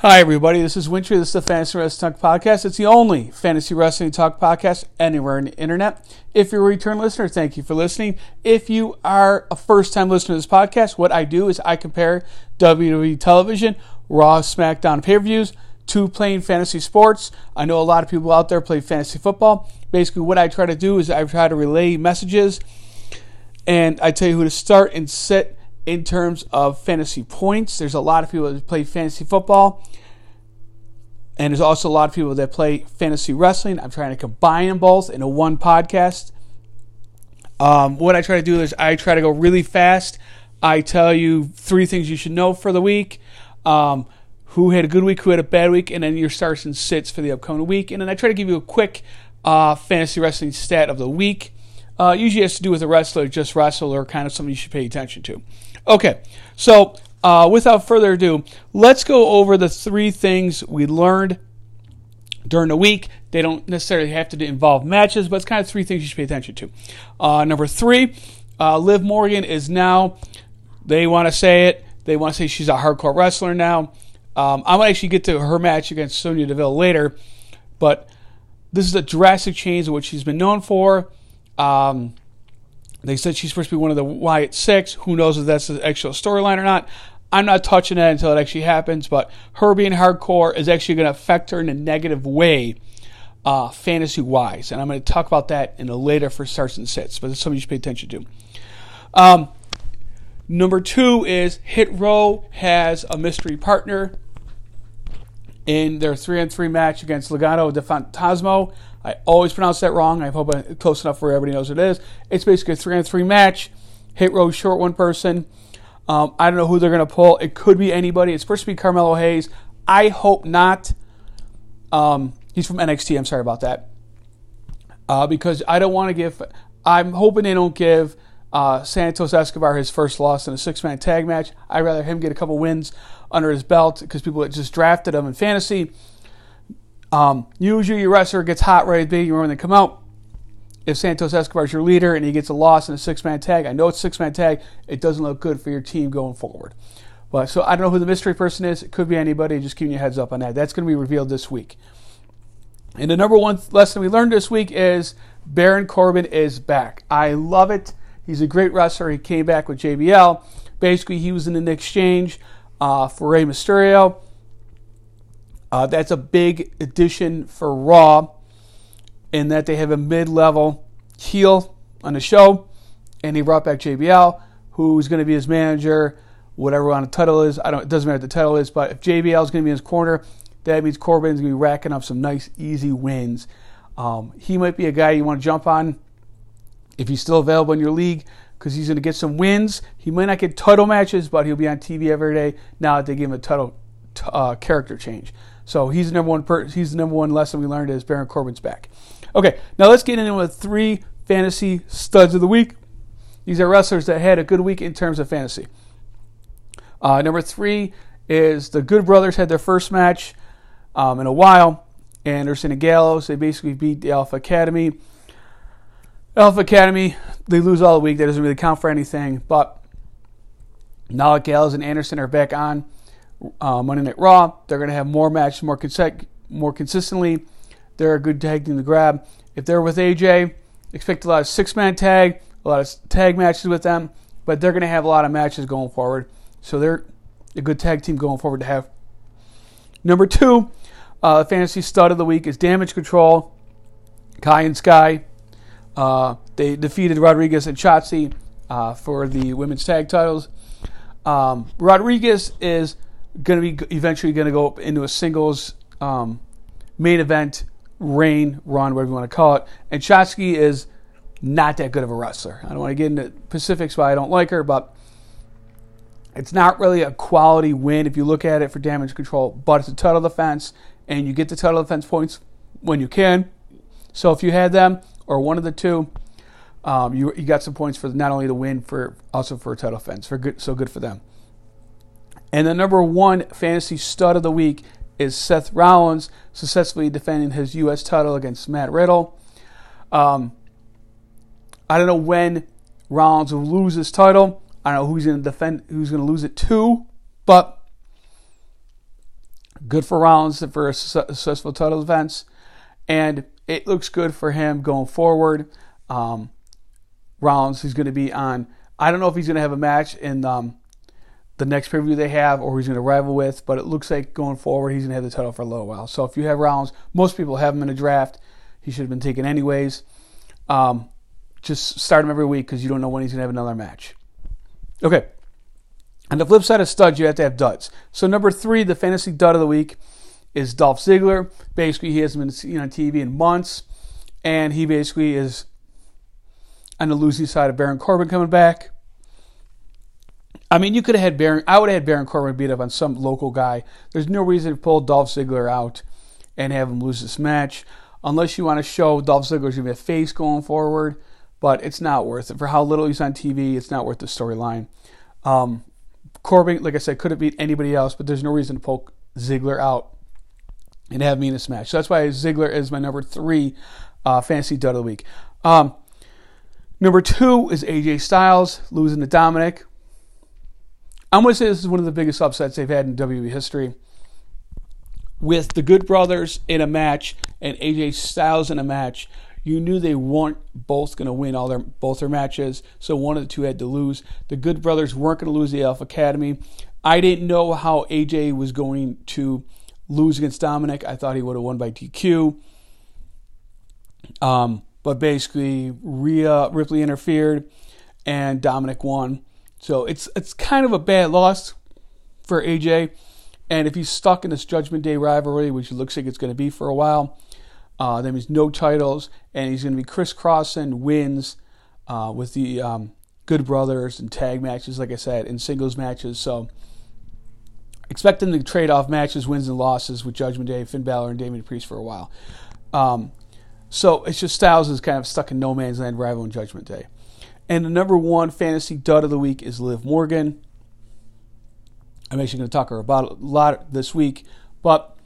Hi, everybody. This is Wintry. This is the Fantasy Wrestling Talk Podcast. It's the only fantasy wrestling talk podcast anywhere on the internet. If you're a return listener, thank you for listening. If you are a first time listener to this podcast, what I do is I compare WWE television, Raw, SmackDown pay per views to playing fantasy sports. I know a lot of people out there play fantasy football. Basically, what I try to do is I try to relay messages and I tell you who to start and sit in terms of fantasy points. There's a lot of people that play fantasy football, and there's also a lot of people that play fantasy wrestling. I'm trying to combine them both into one podcast. Um, what I try to do is I try to go really fast. I tell you three things you should know for the week. Um, who had a good week, who had a bad week, and then your starts and sits for the upcoming week. And then I try to give you a quick uh, fantasy wrestling stat of the week. Uh, usually has to do with a wrestler, just wrestler, or kind of something you should pay attention to. Okay, so uh, without further ado, let's go over the three things we learned during the week. They don't necessarily have to involve matches, but it's kind of three things you should pay attention to. Uh, number three, uh, Liv Morgan is now, they want to say it, they want to say she's a hardcore wrestler now. Um, I'm going to actually get to her match against Sonya Deville later, but this is a drastic change of what she's been known for. Um, they said she's supposed to be one of the Wyatt Six. Who knows if that's the actual storyline or not? I'm not touching that until it actually happens, but her being hardcore is actually going to affect her in a negative way, uh, fantasy wise. And I'm going to talk about that in a later for starts and sits, but it's something you should pay attention to. Um, number two is Hit Row has a mystery partner in their three on three match against Legado de Fantasma. I always pronounce that wrong. I hope I'm close enough where everybody knows it is. It's basically a three on three match. Hit row short one person. Um, I don't know who they're going to pull. It could be anybody. It's supposed to be Carmelo Hayes. I hope not. Um, he's from NXT. I'm sorry about that. Uh, because I don't want to give. I'm hoping they don't give uh, Santos Escobar his first loss in a six man tag match. I'd rather him get a couple wins under his belt because people that just drafted him in fantasy. Um, usually, your wrestler gets hot right beginning when they come out. If Santos Escobar is your leader and he gets a loss in a six man tag, I know it's six man tag, it doesn't look good for your team going forward. But so I don't know who the mystery person is. It could be anybody. Just giving you a heads up on that. That's going to be revealed this week. And the number one lesson we learned this week is Baron Corbin is back. I love it. He's a great wrestler. He came back with JBL. Basically, he was in an exchange uh, for Rey Mysterio. Uh, that's a big addition for Raw in that they have a mid level heel on the show. And he brought back JBL, who's going to be his manager, whatever on the title is. I don't. It doesn't matter what the title is, but if JBL is going to be in his corner, that means Corbin's going to be racking up some nice, easy wins. Um, he might be a guy you want to jump on if he's still available in your league because he's going to get some wins. He might not get title matches, but he'll be on TV every day now that they give him a title uh, character change. So he's the number one. Per- he's the number one lesson we learned is Baron Corbin's back. Okay, now let's get into with three fantasy studs of the week. These are wrestlers that had a good week in terms of fantasy. Uh, number three is the Good Brothers had their first match um, in a while. And Anderson and Gallows, they basically beat the Alpha Academy. Alpha Academy, they lose all the week. That doesn't really count for anything. But now that and Anderson are back on uh, Monday Night Raw, they're going to have more matches more, consec- more consistently. They're a good tag team to grab. If they're with AJ, expect a lot of six man tag, a lot of tag matches with them. But they're going to have a lot of matches going forward. So they're a good tag team going forward to have. Number two, uh, fantasy stud of the week is Damage Control, Kai and Sky. Uh, they defeated Rodriguez and Shotzi uh, for the women's tag titles. Um, Rodriguez is going to be eventually going to go up into a singles um, main event reign run, whatever you want to call it. And Shotzi is not that good of a wrestler. I don't want to get into specifics why I don't like her, but it's not really a quality win if you look at it for damage control. But it's a title defense, and you get the title defense points when you can. So if you had them, or one of the two, um, you, you got some points for not only the win, for also for a title defense. For good, so good for them. And the number one fantasy stud of the week is Seth Rollins successfully defending his U.S. title against Matt Riddle. Um, I don't know when Rollins will lose his title. I don't know who's going to defend, who's going to lose it to, but Good for Rollins for a successful title defense, and it looks good for him going forward. Um, Rollins, he's going to be on. I don't know if he's going to have a match in um, the next preview they have or he's going to rival with, but it looks like going forward he's going to have the title for a little while. So if you have Rollins, most people have him in a draft. He should have been taken anyways. Um, just start him every week because you don't know when he's going to have another match. Okay. On the flip side of studs, you have to have duds. So number three, the fantasy dud of the week is Dolph Ziggler. Basically, he hasn't been seen on TV in months, and he basically is on the losing side of Baron Corbin coming back. I mean, you could have had Baron. I would have had Baron Corbin beat up on some local guy. There's no reason to pull Dolph Ziggler out and have him lose this match, unless you want to show Dolph Ziggler's gonna be a face going forward. But it's not worth it for how little he's on TV. It's not worth the storyline. Um, Corbin, like I said, could have beat anybody else, but there's no reason to pull Ziggler out and have me in this match. So that's why Ziggler is my number three uh, fantasy dud of the week. Um, number two is AJ Styles losing to Dominic. I'm going to say this is one of the biggest upsets they've had in WWE history. With the Good Brothers in a match and AJ Styles in a match, you knew they weren't both going to win all their both their matches, so one of the two had to lose. The Good Brothers weren't going to lose the Alpha Academy. I didn't know how AJ was going to lose against Dominic. I thought he would have won by DQ. Um, but basically, Rhea Ripley interfered, and Dominic won. So it's it's kind of a bad loss for AJ. And if he's stuck in this Judgment Day rivalry, which looks like it's going to be for a while, uh, that means no titles, and he's going to be crisscrossing wins uh, with the um, Good Brothers and tag matches, like I said, and singles matches. So expect them to trade off matches, wins and losses with Judgment Day, Finn Balor, and Damian Priest for a while. Um, so it's just Styles is kind of stuck in no man's land rival in Judgment Day. And the number one fantasy dud of the week is Liv Morgan. I'm actually going to talk her about a lot this week, but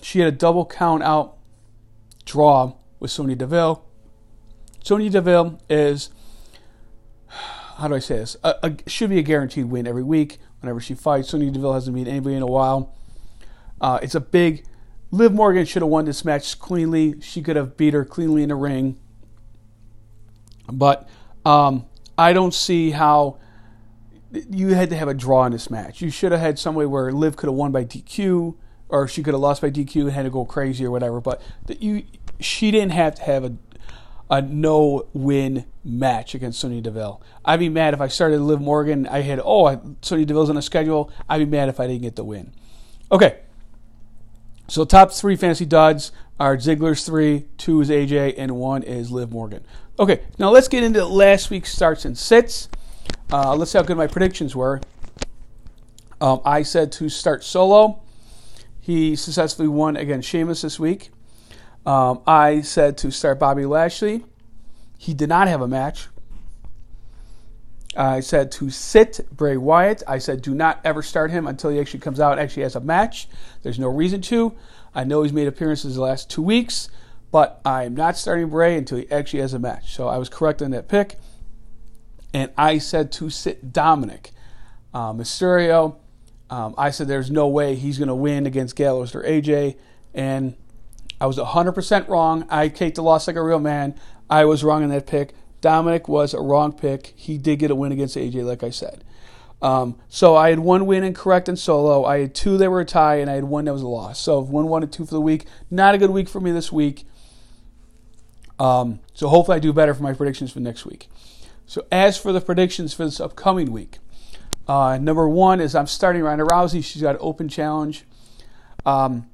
she had a double count out draw with Sonya Deville. Sonya Deville is, how do I say this? A, a, should be a guaranteed win every week whenever she fights. Sonya Deville hasn't beat anybody in a while. Uh, it's a big. Liv Morgan should have won this match cleanly. She could have beat her cleanly in the ring. But um, I don't see how you had to have a draw in this match. You should have had some way where Liv could have won by DQ, or she could have lost by DQ and had to go crazy or whatever. But you, she didn't have to have a a no win match against Sonya Deville. I'd be mad if I started Liv Morgan. I had oh Sonya Deville's on the schedule. I'd be mad if I didn't get the win. Okay, so top three fantasy duds are Ziggler's three, two is AJ, and one is Liv Morgan. Okay, now let's get into last week's starts and sits. Uh, let's see how good my predictions were. Um, I said to start solo. He successfully won against Sheamus this week. Um, I said to start Bobby Lashley. He did not have a match. I said to sit Bray Wyatt. I said do not ever start him until he actually comes out and actually has a match. There's no reason to. I know he's made appearances the last two weeks but I'm not starting Bray until he actually has a match. So I was correct on that pick. And I said to sit Dominic. Uh, Mysterio, um, I said there's no way he's going to win against Gallows or AJ. And I was 100% wrong. I take the loss like a real man. I was wrong in that pick. Dominic was a wrong pick. He did get a win against AJ, like I said. Um, so I had one win incorrect in solo. I had two that were a tie, and I had one that was a loss. So one, one, and two for the week. Not a good week for me this week. Um, so hopefully I do better for my predictions for next week. So as for the predictions for this upcoming week, uh, number one is I'm starting Ronda Rousey. She's got an open challenge. Um,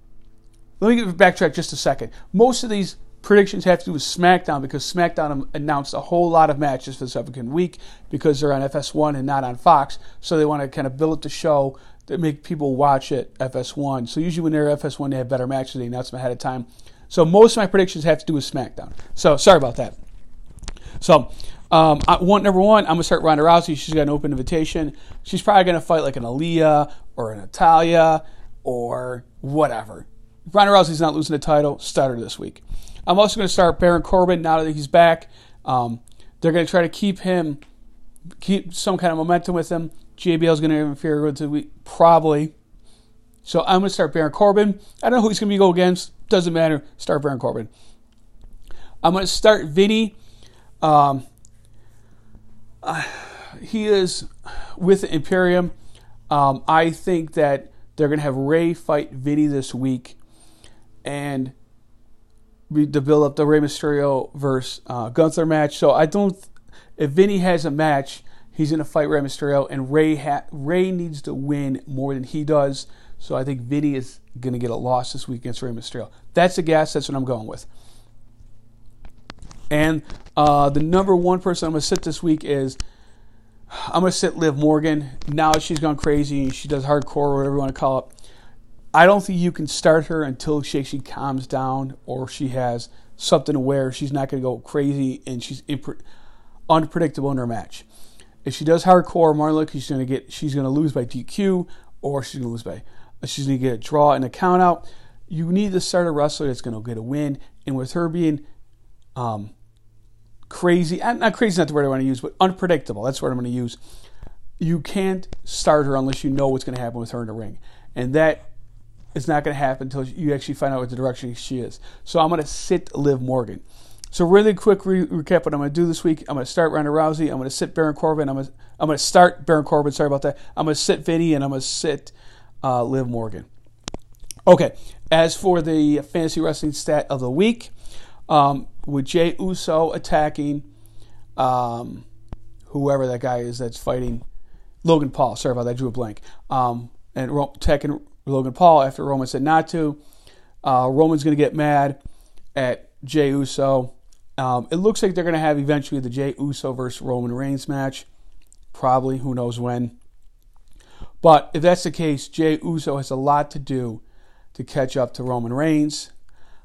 let me backtrack just a second. Most of these predictions have to do with SmackDown because SmackDown announced a whole lot of matches for this upcoming week because they're on FS1 and not on Fox. So they want to kind of build up the show that make people watch it FS1. So usually when they're FS1, they have better matches. They announce them ahead of time. So most of my predictions have to do with SmackDown. So sorry about that. So um, one number one, I'm gonna start Ronda Rousey. She's got an open invitation. She's probably gonna fight like an Aliyah or an Natalya or whatever. Ronda Rousey's not losing the title. Start her this week. I'm also gonna start Baron Corbin now that he's back. Um, they're gonna try to keep him, keep some kind of momentum with him. JBL's gonna interfere with the week, probably. So I'm going to start Baron Corbin. I don't know who he's going to go against. Doesn't matter. Start Baron Corbin. I'm going to start Vinny. Um, uh, he is with Imperium. Um, I think that they're going to have Rey fight Vinny this week, and build up the Rey Mysterio versus uh, Gunther match. So I don't. If Vinny has a match, he's going to fight Rey Mysterio, and Rey ha- needs to win more than he does. So I think Vinny is going to get a loss this week against Rey Mysterio. That's the gas. That's what I'm going with. And uh, the number one person I'm going to sit this week is I'm going to sit Liv Morgan. Now she's gone crazy. She does hardcore, or whatever you want to call it. I don't think you can start her until she actually calms down or she has something to wear. She's not going to go crazy and she's unpredictable in her match. If she does hardcore, more she's going to get she's going to lose by DQ or she's going to lose by she's going to get a draw and a count out. You need to start a wrestler that's going to get a win, and with her being um, crazy, not crazy, not the word I want to use, but unpredictable. That's what I'm going to use. You can't start her unless you know what's going to happen with her in the ring, and that is not going to happen until you actually find out what the direction she is. So I'm going to sit Liv Morgan. So really quick re- recap what I'm going to do this week. I'm going to start Ronda Rousey. I'm going to sit Baron Corbin. I'm going to, I'm going to start Baron Corbin. Sorry about that. I'm going to sit Vinny and I'm going to sit uh, Liv Morgan. Okay. As for the fantasy wrestling stat of the week, um, with Jey Uso attacking um, whoever that guy is that's fighting Logan Paul. Sorry about that. I drew a blank. Um, and attacking Logan Paul after Roman said not to. Uh, Roman's going to get mad at Jey Uso. Um, it looks like they're going to have eventually the Jey Uso versus Roman Reigns match. Probably, who knows when. But if that's the case, Jey Uso has a lot to do to catch up to Roman Reigns.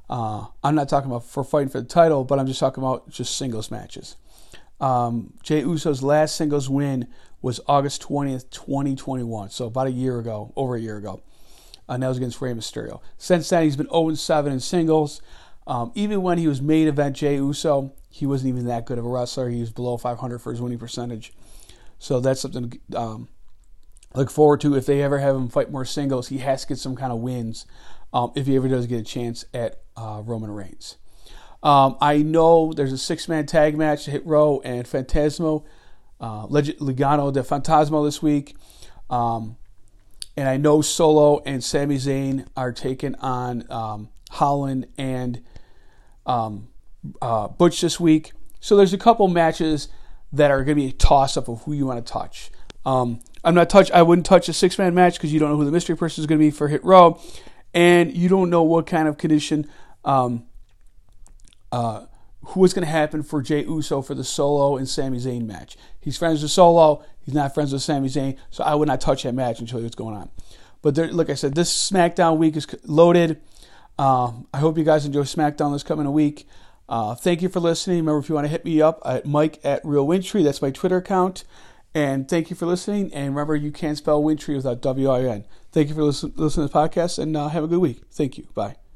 Uh, I'm not talking about for fighting for the title, but I'm just talking about just singles matches. Um, Jey Uso's last singles win was August 20th, 2021. So about a year ago, over a year ago. Uh, and that was against Rey Mysterio. Since then, he's been 0 7 in singles. Um, even when he was main event Jey Uso, he wasn't even that good of a wrestler. He was below 500 for his winning percentage. So that's something to um, look forward to. If they ever have him fight more singles, he has to get some kind of wins um, if he ever does get a chance at uh, Roman Reigns. Um, I know there's a six man tag match, to Hit Row and Phantasmo, uh, Legado de Fantasma this week. Um, and I know Solo and Sami Zayn are taking on um, Holland and um, uh, Butch this week. So there's a couple matches that are going to be a toss up of who you want to touch. Um, I'm not touch. I wouldn't touch a six man match because you don't know who the mystery person is going to be for Hit Row, and you don't know what kind of condition. Um, uh, who is going to happen for Jey Uso for the Solo and Sami Zayn match? He's friends with Solo. He's not friends with Sami Zayn, so I would not touch that match and show you what's going on. But there, like I said, this SmackDown week is loaded. Um, I hope you guys enjoy SmackDown this coming week. Uh, thank you for listening. Remember, if you want to hit me up at Mike at Real Wintry, that's my Twitter account. And thank you for listening. And remember, you can't spell Wintry without W I N. Thank you for listening to the podcast, and uh, have a good week. Thank you. Bye.